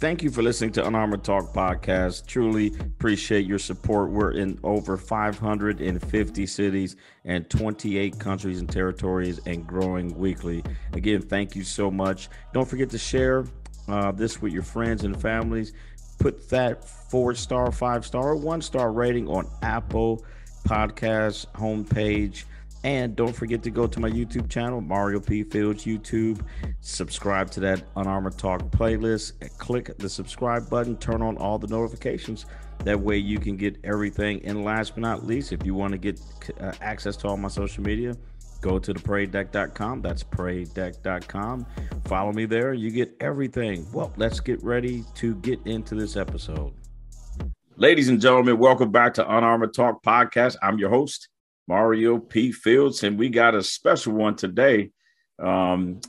Thank you for listening to Unarmored Talk podcast. Truly appreciate your support. We're in over 550 cities and 28 countries and territories and growing weekly. Again, thank you so much. Don't forget to share uh, this with your friends and families. Put that four star, five star, one star rating on Apple Podcast homepage. And don't forget to go to my YouTube channel, Mario P. Fields YouTube. Subscribe to that Unarmored Talk playlist. Click the subscribe button, turn on all the notifications. That way you can get everything. And last but not least, if you want to get uh, access to all my social media, go to the paradedeck.com. That's paradedeck.com. Follow me there. You get everything. Well, let's get ready to get into this episode. Ladies and gentlemen, welcome back to Unarmored Talk Podcast. I'm your host, Mario P. Fields, and we got a special one today. Um,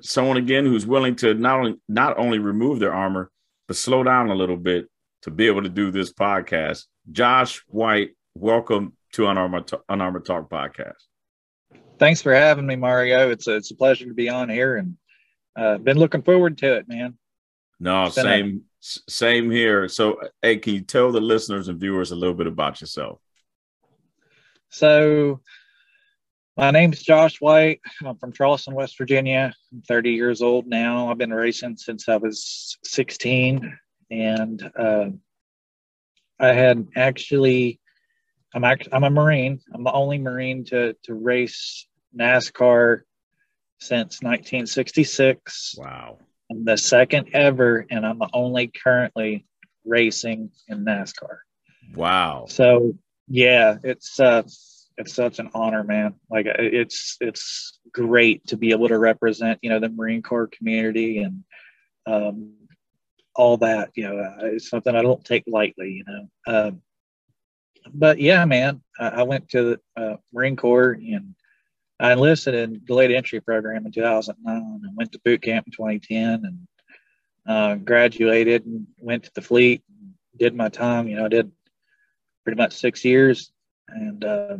someone again who's willing to not only not only remove their armor, but slow down a little bit to be able to do this podcast. Josh White, welcome to Unarmored, Unarmored Talk Podcast. Thanks for having me, Mario. It's a, it's a pleasure to be on here, and uh, been looking forward to it, man. No, same a- same here. So, hey, can you tell the listeners and viewers a little bit about yourself? So, my name's Josh White. I'm from Charleston, West Virginia. I'm 30 years old now. I've been racing since I was 16, and uh, I had actually. I'm act- I'm a Marine. I'm the only Marine to to race NASCAR since 1966. Wow. I'm the second ever, and I'm the only currently racing in NASCAR. Wow. So yeah, it's uh, it's such an honor, man. Like it's it's great to be able to represent, you know, the Marine Corps community and um, all that. You know, uh, it's something I don't take lightly. You know, um, but yeah, man, I, I went to the uh, Marine Corps and I enlisted in the delayed entry program in 2009 and went to boot camp in 2010 and uh, graduated and went to the fleet. Did my time, you know, I did pretty much six years, and uh,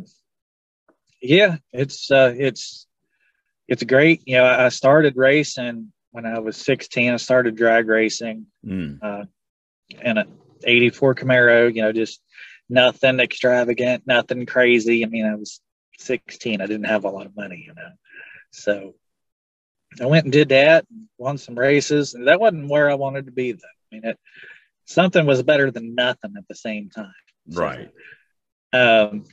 yeah, it's uh, it's it's great. You know, I started racing when I was 16. I started drag racing mm. uh, in a 84 Camaro. You know, just nothing extravagant, nothing crazy. I mean, I was 16. I didn't have a lot of money, you know, so I went and did that, won some races, and that wasn't where I wanted to be. Though, I mean, it, something was better than nothing at the same time. Right. Um,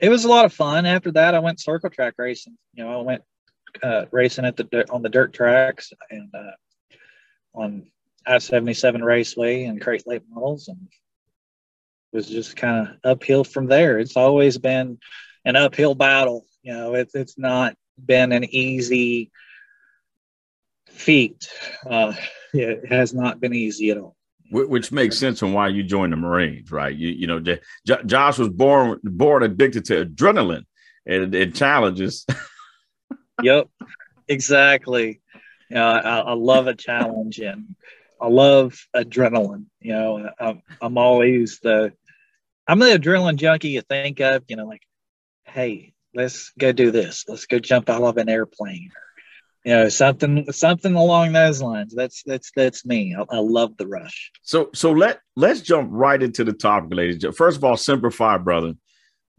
it was a lot of fun. After that, I went circle track racing. You know, I went uh, racing at the on the dirt tracks and uh, on I seventy seven Raceway and crate late models, and was just kind of uphill from there. It's always been an uphill battle. You know, it's it's not been an easy feat. Uh, it has not been easy at all which makes sense on why you joined the Marines, right? You you know, J- Josh was born born addicted to adrenaline and, and challenges. yep, exactly. Know, I, I, love a challenge and I love adrenaline. You know, I'm, I'm always the I'm the adrenaline junkie you think of. You know, like, hey, let's go do this. Let's go jump out of an airplane you know something something along those lines. That's that's that's me. I, I, love the rush. So so let let's jump right into the topic ladies first of all Semper Fi brother.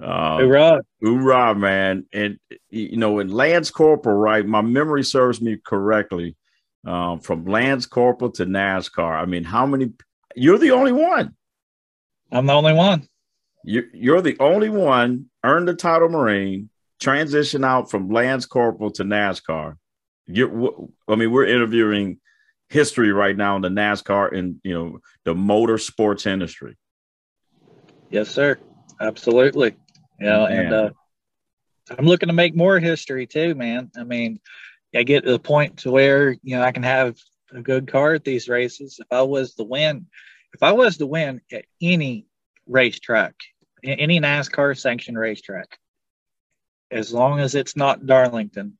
Uh hoorah. hoorah man. And you know in lance corporal right my memory serves me correctly um, from lance corporal to nascar. I mean how many you're the only one. I'm the only one. You, you're the only one earned the title marine transition out from lance corporal to nascar you I mean, we're interviewing history right now in the NASCAR and you know the motor sports industry. Yes, sir. Absolutely. You know, and uh, I'm looking to make more history too, man. I mean, I get to the point to where you know I can have a good car at these races. If I was to win, if I was to win at any racetrack, any NASCAR sanctioned racetrack, as long as it's not Darlington,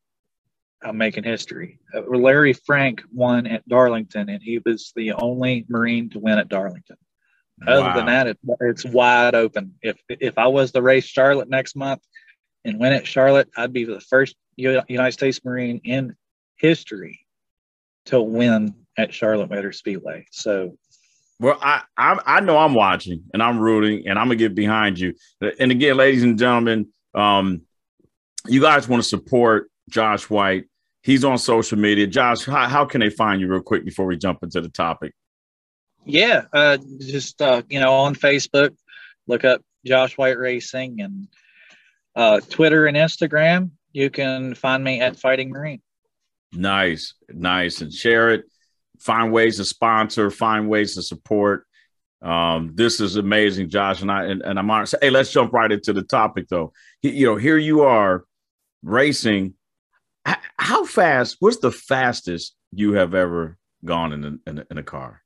I'm making history. Uh, Larry Frank won at Darlington, and he was the only Marine to win at Darlington. Other wow. than that, it, it's wide open. If if I was to race Charlotte next month and win at Charlotte, I'd be the first United States Marine in history to win at Charlotte Motor Speedway. So, well, I, I, I know I'm watching and I'm rooting and I'm gonna get behind you. And again, ladies and gentlemen, um, you guys want to support Josh White. He's on social media. Josh, how, how can they find you real quick before we jump into the topic? Yeah, uh, just uh, you know, on Facebook, look up Josh White Racing and uh, Twitter and Instagram. You can find me at Fighting Marine. Nice, nice, and share it. Find ways to sponsor. Find ways to support. Um, this is amazing, Josh, and I and, and I'm honest. Hey, let's jump right into the topic, though. You know, here you are racing. How fast? What's the fastest you have ever gone in a, in a, in a car?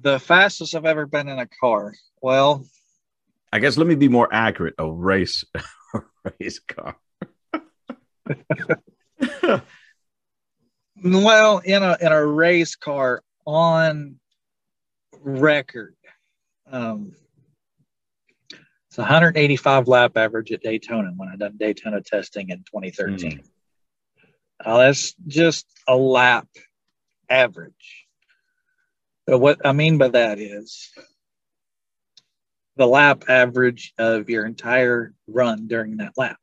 The fastest I've ever been in a car. Well, I guess let me be more accurate. A race, a race car. well, in a in a race car on record, um, it's 185 lap average at Daytona when I done Daytona testing in 2013. Mm. Uh, that's just a lap average. But what I mean by that is the lap average of your entire run during that lap.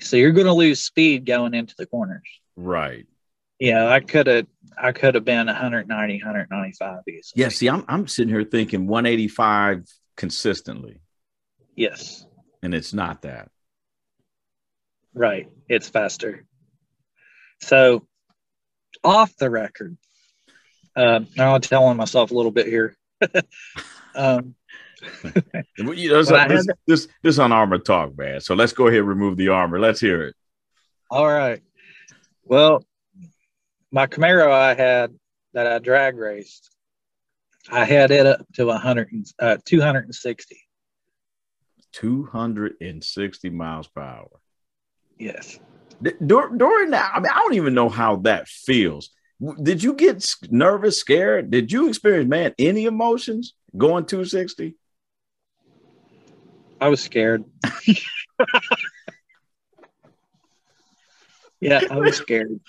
So you're going to lose speed going into the corners. Right. Yeah, I could have I could have been 190, 195 easily. Yeah, see, I'm I'm sitting here thinking 185 consistently. Yes. And it's not that. Right. It's faster. So off the record, uh, now I'm telling myself a little bit here. um, you know, so this, this this Unarmored Talk, man. So let's go ahead and remove the armor. Let's hear it. All right. Well, my Camaro I had that I drag raced, I had it up to 100, uh, 260. 260 miles per hour. Yes. Dur- during that, I mean, I don't even know how that feels. Did you get nervous, scared? Did you experience, man, any emotions going 260? I was scared. yeah, I was scared.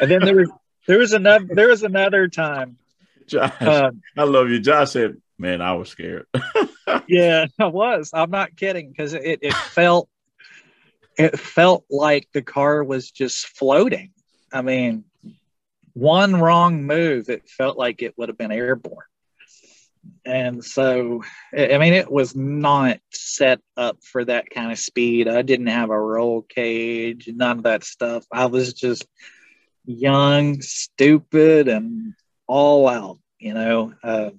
And then there was there was another there was another time. Josh, um, I love you. Josh said, "Man, I was scared." yeah, I was. I'm not kidding because it it felt it felt like the car was just floating. I mean, one wrong move, it felt like it would have been airborne and so i mean it was not set up for that kind of speed i didn't have a roll cage none of that stuff i was just young stupid and all out you know uh,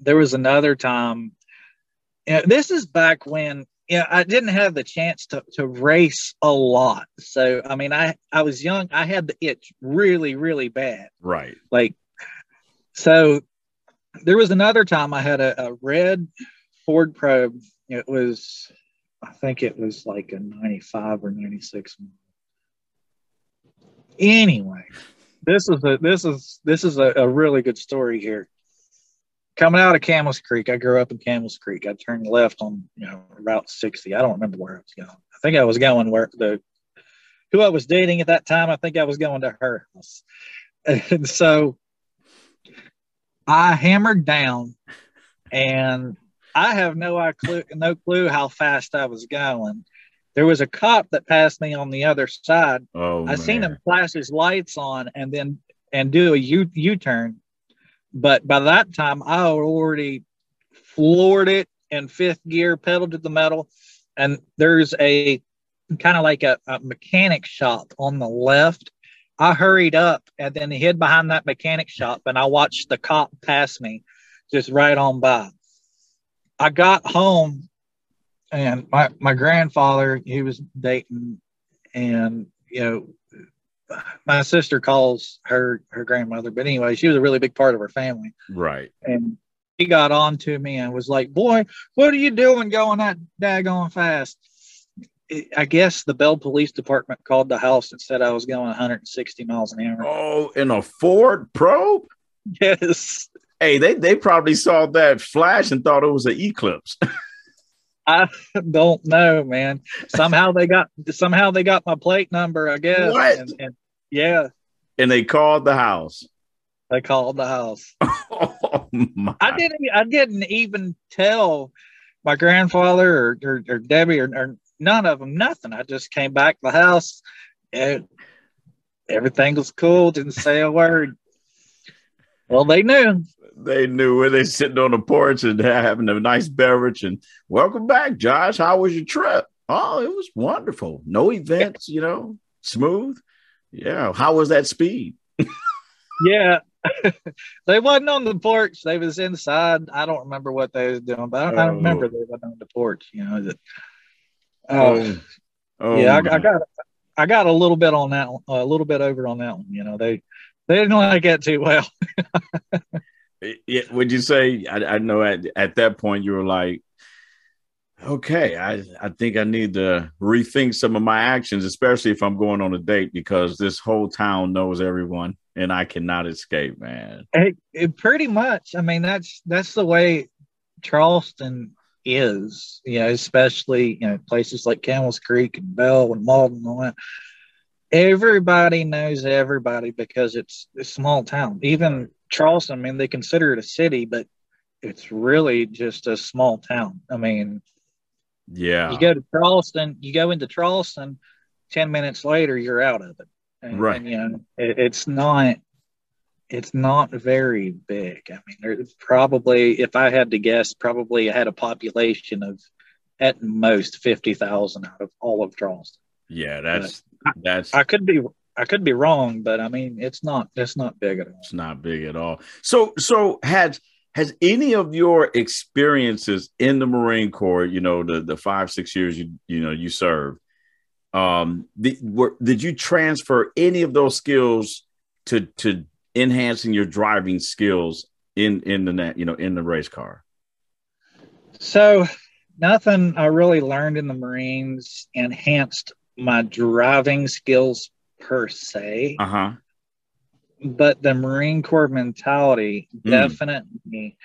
there was another time know, this is back when know, I didn't have the chance to, to race a lot. So, I mean, I, I was young. I had the itch really, really bad. Right. Like, so there was another time I had a, a red Ford Probe. It was, I think it was like a 95 or 96. Anyway, this is a this is this is a, a really good story here. Coming out of Campbells Creek, I grew up in Campbells Creek. I turned left on you know Route 60. I don't remember where I was going. I think I was going where the who I was dating at that time. I think I was going to her house, and so I hammered down, and I have no clue, no clue how fast I was going. There was a cop that passed me on the other side. Oh, I man. seen him flash his lights on and then and do a U U turn, but by that time I already floored it in fifth gear, pedal to the metal, and there's a kind of like a, a mechanic shop on the left I hurried up and then hid behind that mechanic shop and I watched the cop pass me just right on by. I got home and my, my grandfather, he was dating and, you know, my sister calls her her grandmother, but anyway, she was a really big part of her family. Right. And he got on to me and was like, Boy, what are you doing going that daggone fast? I guess the Belle Police Department called the house and said I was going 160 miles an hour. Oh, in a Ford Probe? Yes. Hey, they they probably saw that flash and thought it was an eclipse. I don't know, man. Somehow they got somehow they got my plate number, I guess. What? And, and yeah. And they called the house. They called the house. oh, I didn't. I didn't even tell my grandfather or, or, or Debbie or, or, none of them nothing. I just came back to the house and everything was cool. Didn't say a word. Well, they knew. They knew where they sitting on the porch and having a nice beverage. And welcome back, Josh. How was your trip? Oh, it was wonderful. No events, you know, smooth. Yeah. How was that speed? yeah. they wasn't on the porch. They was inside. I don't remember what they was doing, but I, oh. I remember they wasn't on the porch. You know that. Uh, oh, oh yeah, I, I, got I got a little bit on that, a little bit over on that one. You know they they didn't like that too well. yeah, would you say? I, I know at at that point you were like, okay, I, I think I need to rethink some of my actions, especially if I'm going on a date because this whole town knows everyone and I cannot escape, man. It, it pretty much. I mean, that's that's the way Charleston is, you know, especially you know places like Campbells Creek and Belle and Malden and all that. Everybody knows everybody because it's a small town. Even Charleston, I mean, they consider it a city, but it's really just a small town. I mean, yeah. You go to Charleston, you go into Charleston, 10 minutes later, you're out of it. And, right. And, you know, it, it's not, it's not very big. I mean, there's probably, if I had to guess, probably had a population of at most 50,000 out of all of Charleston. Yeah. That's, but that's, I, I could be, I could be wrong, but I mean, it's not, it's not big at all. It's not big at all. So, so has has any of your experiences in the Marine Corps, you know, the the five six years you you know you served, um, the, were, did you transfer any of those skills to to enhancing your driving skills in in the net, you know, in the race car? So nothing I really learned in the Marines enhanced my driving skills per se. Uh huh but the Marine Corps mentality mm. definitely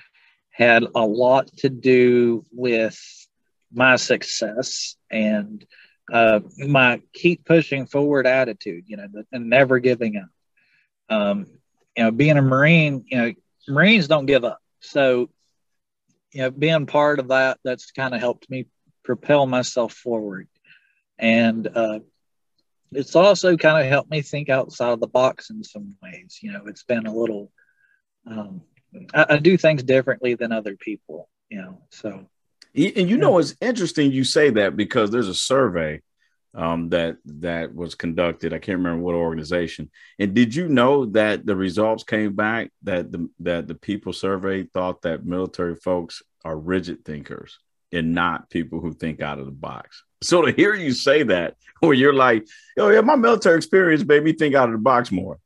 had a lot to do with my success and uh, my keep pushing forward attitude, you know, and never giving up. Um, you know, being a Marine, you know, Marines don't give up. So, you know, being part of that, that's kind of helped me propel myself forward. And uh, it's also kind of helped me think outside of the box in some ways. You know, it's been a little, um, I, I, do things differently than other people, you know, so. And you know, it's interesting you say that because there's a survey um, that that was conducted. I can't remember what organization. And did you know that the results came back that the that the people surveyed thought that military folks are rigid thinkers and not people who think out of the box. So to hear you say that, where you're like, "Oh yeah, my military experience made me think out of the box more."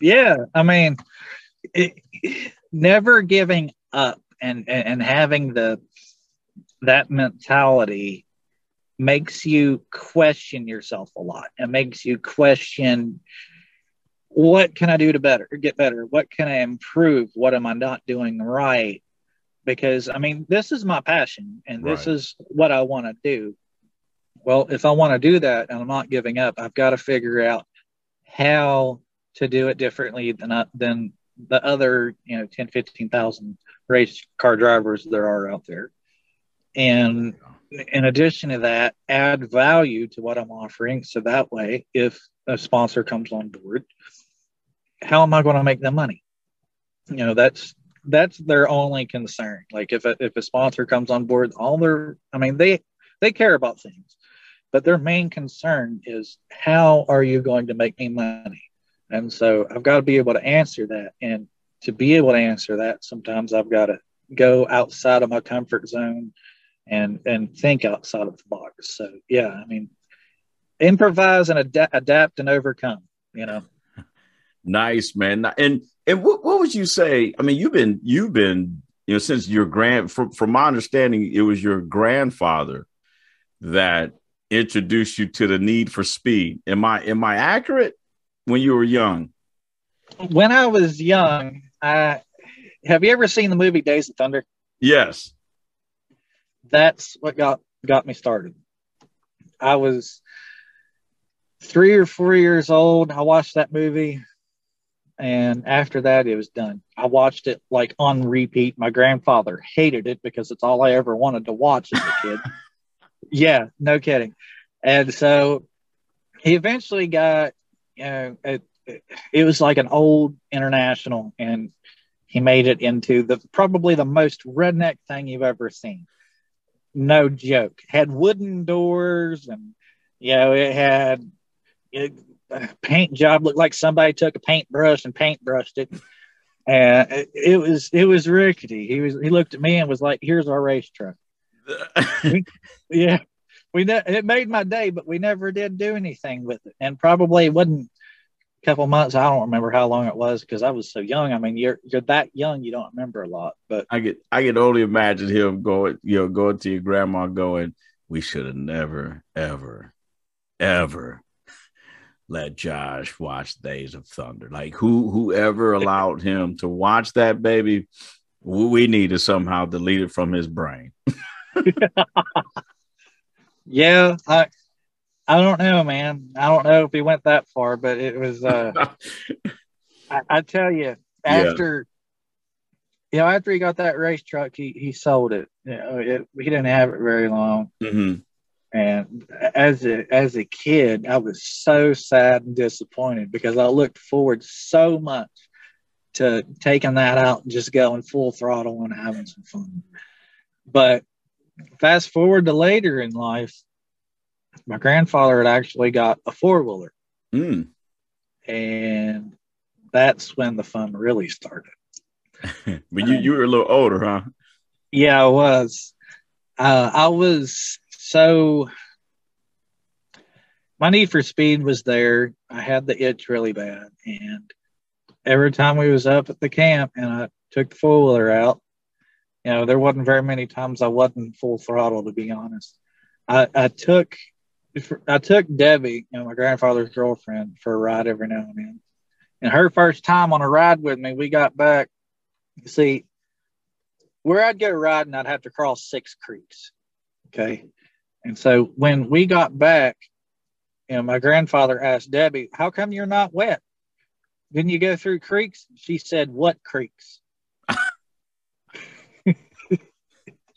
yeah, I mean, it, never giving up and, and and having the that mentality makes you question yourself a lot. It makes you question what can I do to better get better? What can I improve? What am I not doing right? Because I mean, this is my passion and this right. is what I want to do. Well, if I want to do that and I'm not giving up, I've got to figure out how to do it differently than uh, than the other, you know, 10, 15,000 race car drivers there are out there. And in addition to that, add value to what I'm offering. So that way, if a sponsor comes on board, how am I going to make them money? You know, that's that's their only concern. Like if a, if a sponsor comes on board, all their I mean they they care about things, but their main concern is how are you going to make me money? And so I've got to be able to answer that. And to be able to answer that, sometimes I've got to go outside of my comfort zone and and think outside of the box. So yeah, I mean, improvise and ad- adapt and overcome. You know. Nice man, and and what, what would you say? I mean, you've been you've been you know since your grand from from my understanding, it was your grandfather that introduced you to the need for speed. Am I am I accurate? When you were young, when I was young, I have you ever seen the movie Days of Thunder? Yes, that's what got got me started. I was three or four years old. I watched that movie. And after that, it was done. I watched it like on repeat. My grandfather hated it because it's all I ever wanted to watch as a kid. yeah, no kidding. And so he eventually got, you know, it, it was like an old international, and he made it into the probably the most redneck thing you've ever seen. No joke. Had wooden doors, and you know, it had it, paint job looked like somebody took a paintbrush and paintbrushed it. And it, it, was it was rickety. He was he looked at me and was like, "Here's our race truck." we, yeah, we ne- it made my day, but we never did do anything with it. And probably it wasn't a couple months. I don't remember how long it was because I was so young. I mean, you're you're that young, you don't remember a lot. But I get I can only imagine him going, you know, going to your grandma, going, "We should have never, ever, ever let Josh watch Days of Thunder. Like who whoever allowed him to watch that baby, we need to somehow delete it from his brain. yeah, I I don't know, man. I don't know if he went that far, but it was uh I, I, tell you, after yeah. you know, after he got that race truck, he he sold it. You know, it he didn't have it very long. Mm-hmm. And as a as a kid, I was so sad and disappointed because I looked forward so much to taking that out and just going full throttle and having some fun. But fast forward to later in life, my grandfather had actually got a four wheeler. Mm. And that's when the fun really started. but you, you were a little older, huh? Yeah, I was. Uh, I was so my need for speed was there. I had the itch really bad, and every time we was up at the camp and I took the four wheeler out, you know, there wasn't very many times I wasn't full throttle. To be honest, I, I took I took Debbie, you know, my grandfather's girlfriend, for a ride every now and then. And her first time on a ride with me, we got back. You See, where I'd go riding, I'd have to cross six creeks. Okay. And so when we got back, you know, my grandfather asked Debbie, How come you're not wet? Didn't you go through creeks? She said, What creeks?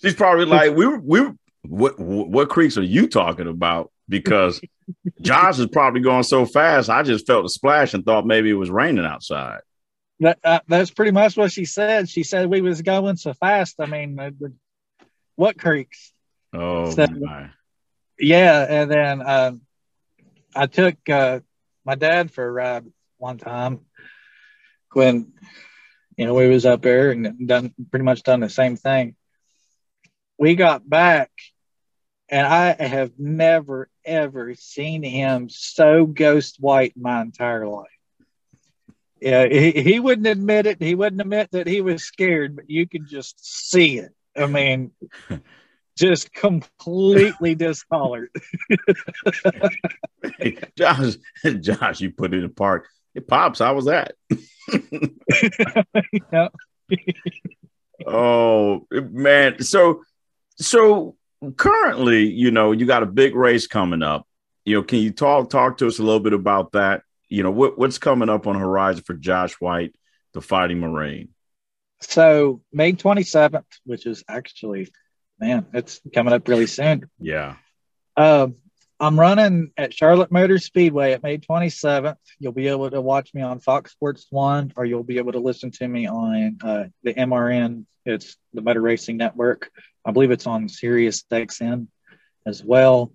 She's probably like, We were, we were, what, what creeks are you talking about? Because Josh is probably going so fast. I just felt a splash and thought maybe it was raining outside. That, uh, that's pretty much what she said. She said we was going so fast. I mean, uh, what creeks? Oh so, my! Yeah, and then um, I took uh, my dad for a ride one time when you know we was up there and done pretty much done the same thing. We got back, and I have never ever seen him so ghost white my entire life. Yeah, he, he wouldn't admit it. He wouldn't admit that he was scared, but you could just see it. I mean, just completely discolored. hey, Josh, Josh, you put it in park. Hey, pops, how was that? oh man, so so currently, you know, you got a big race coming up. You know, can you talk talk to us a little bit about that? You know, what, what's coming up on horizon for Josh White, the Fighting Marine? So May 27th, which is actually man, it's coming up really soon. Yeah. Um, I'm running at Charlotte Motor Speedway at May 27th. You'll be able to watch me on Fox Sports One, or you'll be able to listen to me on uh, the MRN. It's the Motor Racing Network. I believe it's on Sirius XM as well,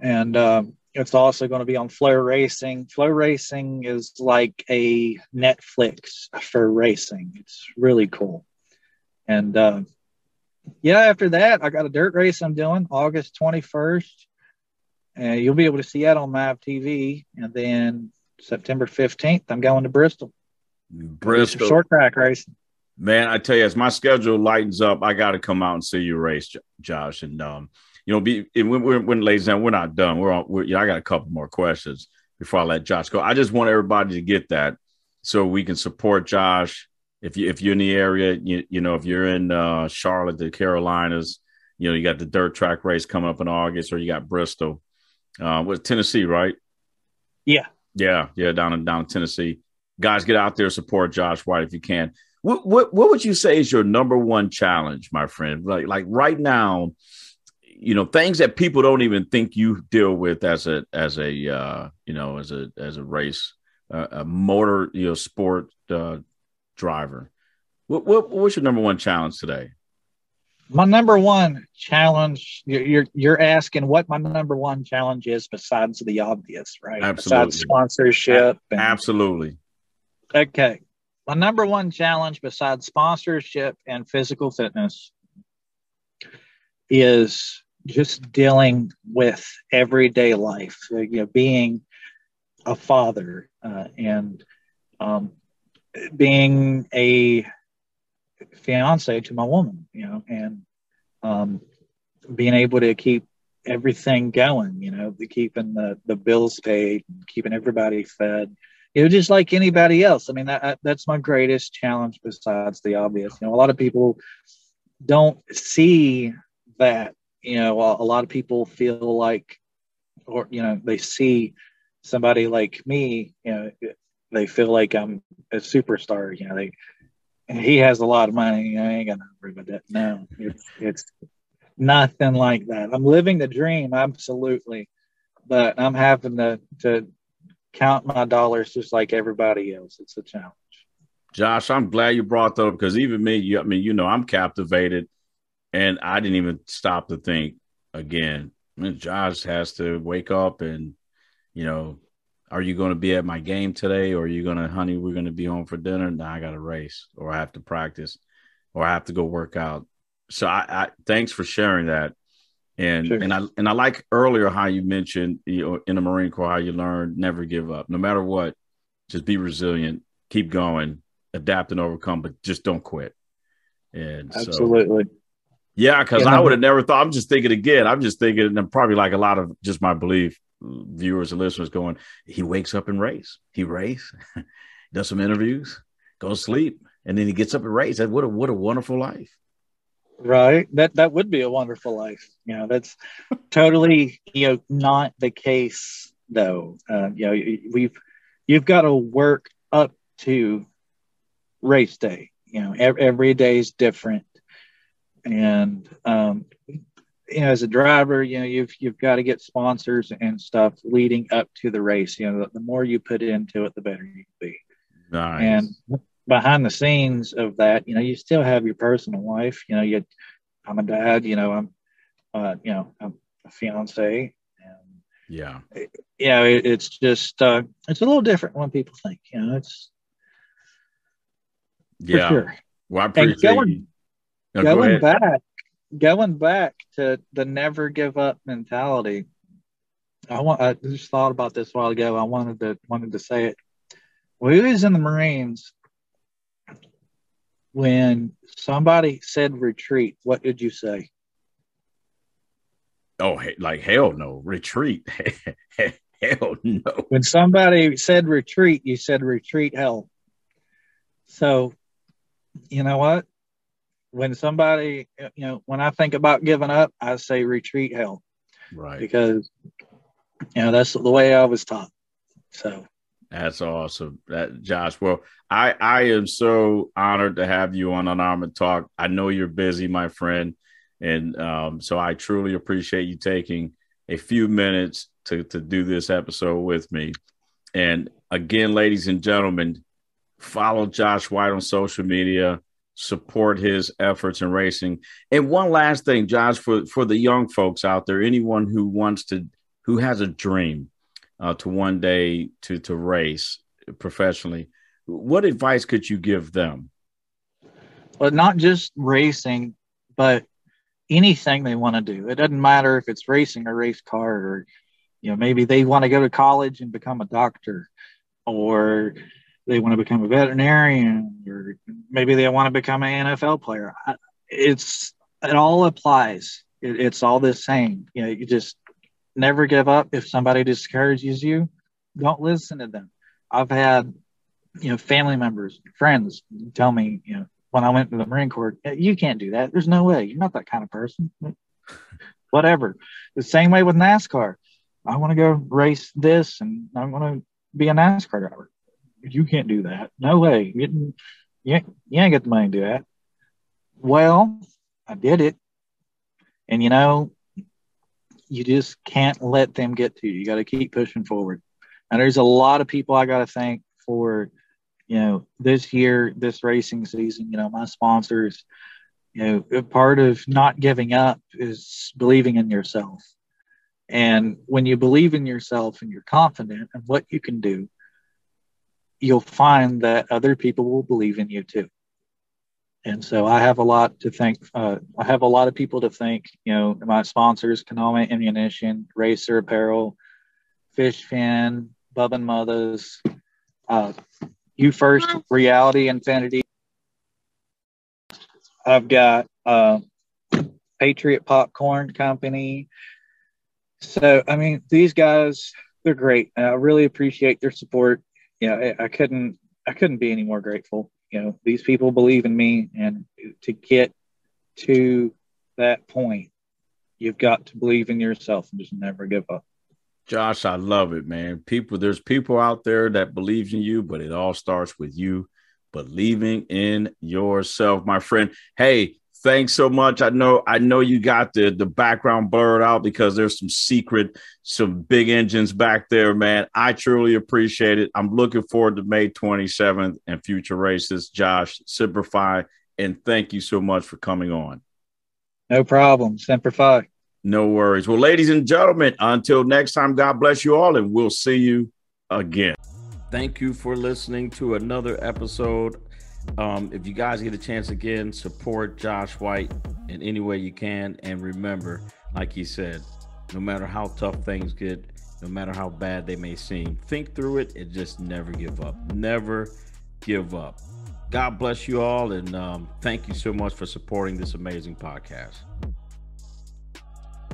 and um, it's also going to be on FloRacing. Flow Racing is like a Netflix for racing. It's really cool, and uh, yeah, after that, I got a dirt race I'm doing August 21st. And you'll be able to see that on MAV TV. And then September 15th, I'm going to Bristol. Bristol. Short track racing. Man, I tell you, as my schedule lightens up, I got to come out and see you race, Josh. And, um, you know, be when, when, ladies and we're not done. We're on, we're, I got a couple more questions before I let Josh go. I just want everybody to get that so we can support Josh if you if you're in the area, you you know if you're in uh, Charlotte, the Carolinas, you know you got the dirt track race coming up in August, or you got Bristol, uh, with Tennessee, right? Yeah. Yeah. Yeah. Down in, down in Tennessee. Guys, get out there, support Josh White if you can. What, what, what would you say is your number one challenge, my friend? Like, like right now, you know, things that people don't even think you deal with as a, as a, uh, you know, as a, as a race, uh, a motor, you know, sport, uh, driver. What, what, what's your number one challenge today? My number one challenge, you're you're asking what my number one challenge is besides the obvious, right? Absolutely. Besides sponsorship. And, Absolutely. Okay. My number one challenge besides sponsorship and physical fitness is just dealing with everyday life, you know, being a father uh, and um, being a fiance to my woman, you know, and um, being able to keep everything going, you know, the keeping the, the bills paid, keeping everybody fed, you know, just like anybody else. I mean, that, that's my greatest challenge besides the obvious. You know, a lot of people don't see that, you know, a lot of people feel like, or, you know, they see somebody like me, you know, they feel like I'm a superstar, you know, they, he has a lot of money. I ain't got to worry about that. No, it's, it's nothing like that. I'm living the dream, absolutely, but I'm having to to count my dollars just like everybody else. It's a challenge. Josh, I'm glad you brought that up because even me, you, I mean, you know, I'm captivated, and I didn't even stop to think again. I mean, Josh has to wake up and, you know, are you going to be at my game today? Or are you going to honey we're going to be home for dinner? Now i got to race or i have to practice or i have to go work out. So i, I thanks for sharing that. And sure. and i and i like earlier how you mentioned you know in the marine corps how you learned never give up. No matter what just be resilient keep going adapt and overcome but just don't quit. And absolutely. So, yeah because i would have never thought i'm just thinking again i'm just thinking and probably like a lot of just my belief viewers and listeners going, he wakes up and race. He race, does some interviews, goes to sleep, and then he gets up and race. What a what a wonderful life. Right. That that would be a wonderful life. You know, that's totally you know not the case though. Uh, you know, we've you've got to work up to race day. You know, every, every day is different, and um, you know, as a driver, you know, you've you've got to get sponsors and stuff leading up to the race. You know, the, the more you put into it, the better you can be. Nice. And behind the scenes of that, you know, you still have your personal life. You know, you, I'm a dad. You know, I'm, uh, you know, I'm a fiance. And yeah, it, yeah, it, it's just uh, it's a little different when people think. You know, it's yeah. Sure. Well, I appreciate and going, no, going back going back to the never give up mentality, I want I just thought about this a while ago. I wanted to wanted to say it. We was in the Marines when somebody said retreat, what did you say? Oh, like hell no, retreat. hell no. When somebody said retreat, you said retreat hell. So, you know what? When somebody, you know, when I think about giving up, I say retreat hell. Right. Because, you know, that's the way I was taught. So that's awesome. That Josh. Well, I I am so honored to have you on Unarmored Talk. I know you're busy, my friend. And um, so I truly appreciate you taking a few minutes to, to do this episode with me. And again, ladies and gentlemen, follow Josh White on social media support his efforts in racing. And one last thing, Josh, for for the young folks out there, anyone who wants to, who has a dream uh, to one day to to race professionally, what advice could you give them? Well, not just racing, but anything they want to do. It doesn't matter if it's racing or race car, or you know, maybe they want to go to college and become a doctor, or they want to become a veterinarian or maybe they want to become an NFL player. It's it all applies. It, it's all the same. You know, you just never give up. If somebody discourages you, don't listen to them. I've had you know family members, friends tell me you know when I went to the Marine Corps, you can't do that. There's no way. You're not that kind of person. Whatever. The same way with NASCAR. I want to go race this and I want to be a NASCAR driver. You can't do that. No way. You, you, you ain't got the money to do that. Well, I did it. And you know, you just can't let them get to you. You got to keep pushing forward. And there's a lot of people I got to thank for, you know, this year, this racing season, you know, my sponsors, you know, part of not giving up is believing in yourself. And when you believe in yourself and you're confident in what you can do, you'll find that other people will believe in you too. And so I have a lot to thank. Uh, I have a lot of people to thank. You know, my sponsors: Konami Ammunition, Racer Apparel, Fish Fin, Bub and Mothers, uh, You First, Reality Infinity. I've got uh, Patriot Popcorn Company. So, I mean, these guys, they're great. I really appreciate their support. You know, I, I couldn't, I couldn't be any more grateful. You know, these people believe in me, and to get to that point, you've got to believe in yourself and just never give up. Josh, I love it, man. People, there's people out there that believes in you, but it all starts with you believing in yourself, my friend. Hey, thanks so much. I know I know you got the the background blurred out because there's some secret, some big engines back there, man. I truly appreciate it. I'm looking forward to May 27th and future races. Josh, Semper Fi, and thank you so much for coming on. No problem. Semper Fi. No worries. Well, ladies and gentlemen, until next time, God bless you all, and we'll see you again. Thank you for listening to another episode um, if you guys get a chance again, support Josh White in any way you can. And remember, like he said, no matter how tough things get, no matter how bad they may seem, think through it and just never give up. Never give up. God bless you all. And um, thank you so much for supporting this amazing podcast.